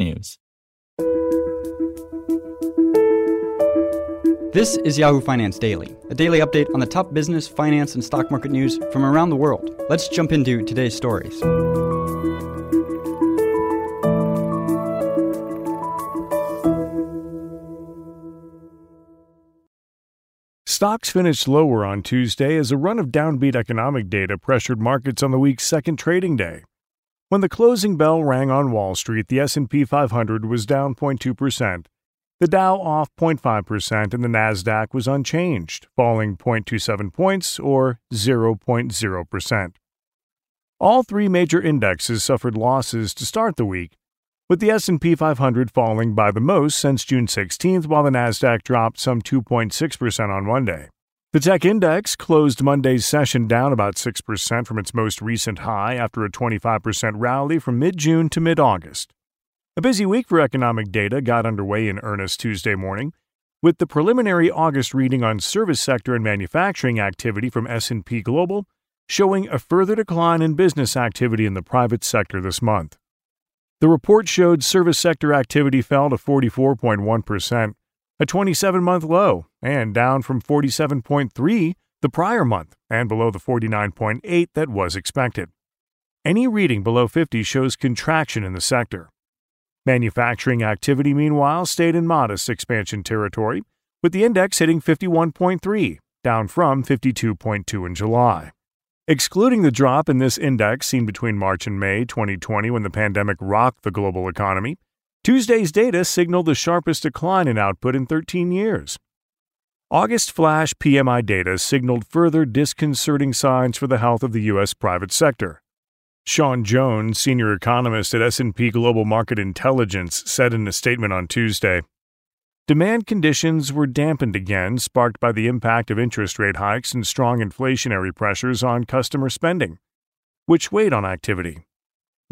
technews. This is Yahoo Finance Daily, a daily update on the top business, finance, and stock market news from around the world. Let's jump into today's stories. Stocks finished lower on Tuesday as a run of downbeat economic data pressured markets on the week's second trading day. When the closing bell rang on Wall Street, the S&P 500 was down 0.2%, the Dow off 0.5% and the Nasdaq was unchanged, falling 0.27 points or 0.0%. All three major indexes suffered losses to start the week, with the S&P 500 falling by the most since June 16th while the Nasdaq dropped some 2.6% on Monday. The tech index closed Monday's session down about 6% from its most recent high after a 25% rally from mid-June to mid-August. A busy week for economic data got underway in earnest Tuesday morning, with the preliminary August reading on service sector and manufacturing activity from S&P Global showing a further decline in business activity in the private sector this month. The report showed service sector activity fell to 44.1%, a 27 month low, and down from 47.3 the prior month and below the 49.8 that was expected. Any reading below 50 shows contraction in the sector. Manufacturing activity, meanwhile, stayed in modest expansion territory, with the index hitting 51.3, down from 52.2 in July. Excluding the drop in this index seen between March and May 2020 when the pandemic rocked the global economy, Tuesday's data signaled the sharpest decline in output in 13 years. August flash PMI data signaled further disconcerting signs for the health of the US private sector. Siân Jones, senior economist at S&P Global Market Intelligence, said in a statement on Tuesday, Demand conditions were dampened again, sparked by the impact of interest rate hikes and strong inflationary pressures on customer spending, which weighed on activity.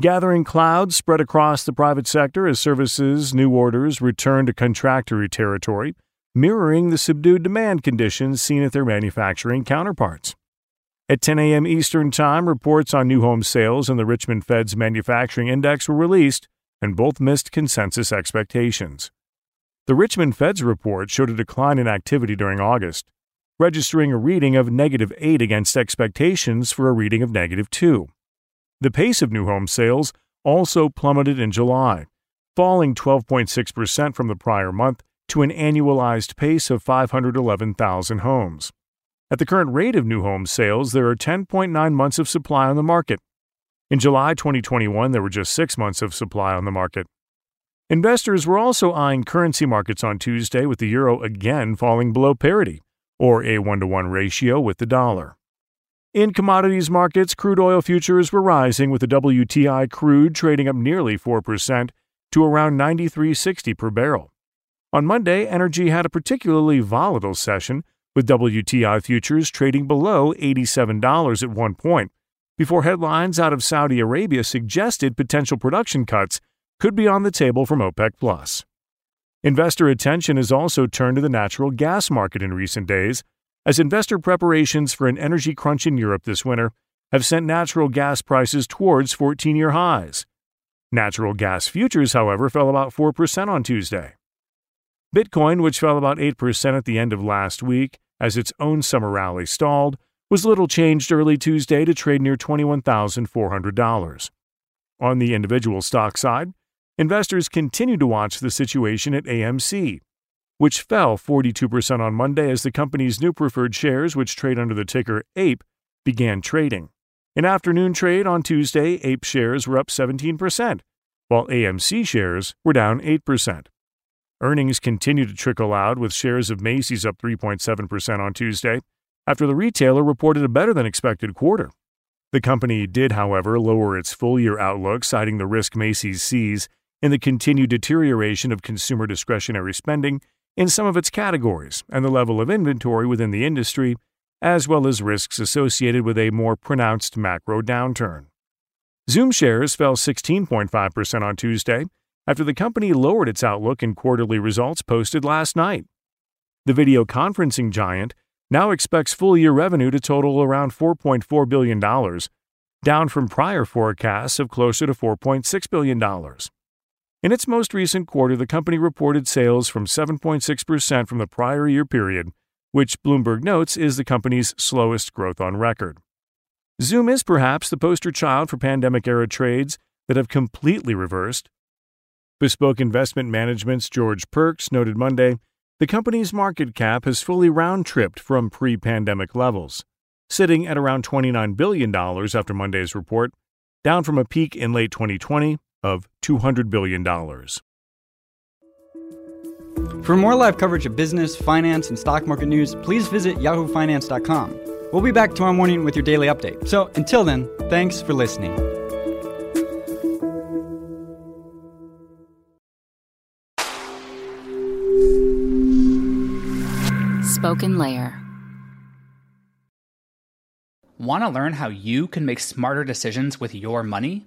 Gathering clouds spread across the private sector as services, new orders returned to contractory territory, mirroring the subdued demand conditions seen at their manufacturing counterparts. At 10 a.m. Eastern Time, reports on new home sales and the Richmond Fed's manufacturing index were released, and both missed consensus expectations. The Richmond Fed's report showed a decline in activity during August, registering a reading of negative 8 against expectations for a reading of negative 2. The pace of new home sales also plummeted in July, falling 12.6% from the prior month to an annualized pace of 511,000 homes. At the current rate of new home sales, there are 10.9 months of supply on the market. In July 2021, there were just six months of supply on the market. Investors were also eyeing currency markets on Tuesday with the euro again falling below parity, or a 1 to 1 ratio with the dollar. In commodities markets, crude oil futures were rising with the WTI crude trading up nearly 4% to around 93.60 per barrel. On Monday, energy had a particularly volatile session with WTI futures trading below $87 at one point before headlines out of Saudi Arabia suggested potential production cuts could be on the table from OPEC Plus. Investor attention has also turned to the natural gas market in recent days, as investor preparations for an energy crunch in Europe this winter have sent natural gas prices towards 14 year highs. Natural gas futures, however, fell about 4% on Tuesday. Bitcoin, which fell about 8% at the end of last week as its own summer rally stalled, was little changed early Tuesday to trade near $21,400. On the individual stock side, investors continue to watch the situation at AMC, which fell 42% on Monday as the company's new preferred shares, which trade under the ticker APE, began trading. In afternoon trade on Tuesday, APE shares were up 17%, while AMC shares were down 8%. Earnings continue to trickle out, with shares of Macy's up 3.7% on Tuesday, after the retailer reported a better than expected quarter. The company did, however, lower its full year outlook, citing the risk Macy's sees in the continued deterioration of consumer discretionary spending in some of its categories and the level of inventory within the industry, as well as risks associated with a more pronounced macro downturn. Zoom shares fell 16.5% on Tuesday after the company lowered its outlook in quarterly results posted last night. The video conferencing giant now expects full year revenue to total around $4.4 billion, down from prior forecasts of closer to $4.6 billion. In its most recent quarter, the company reported sales from 7.6% from the prior year period, which Bloomberg notes is the company's slowest growth on record. Zoom is perhaps the poster child for pandemic era trades that have completely reversed. Bespoke Investment Management's George Pearkes noted Monday the company's market cap has fully round tripped from pre pandemic levels, sitting at around $29 billion after Monday's report, down from a peak in late 2020 of $200 billion. For more live coverage of business, finance, and stock market news, please visit yahoofinance.com. We'll be back tomorrow morning with your daily update. So until then, thanks for listening. SpokenLayer. Want to learn how you can make smarter decisions with your money?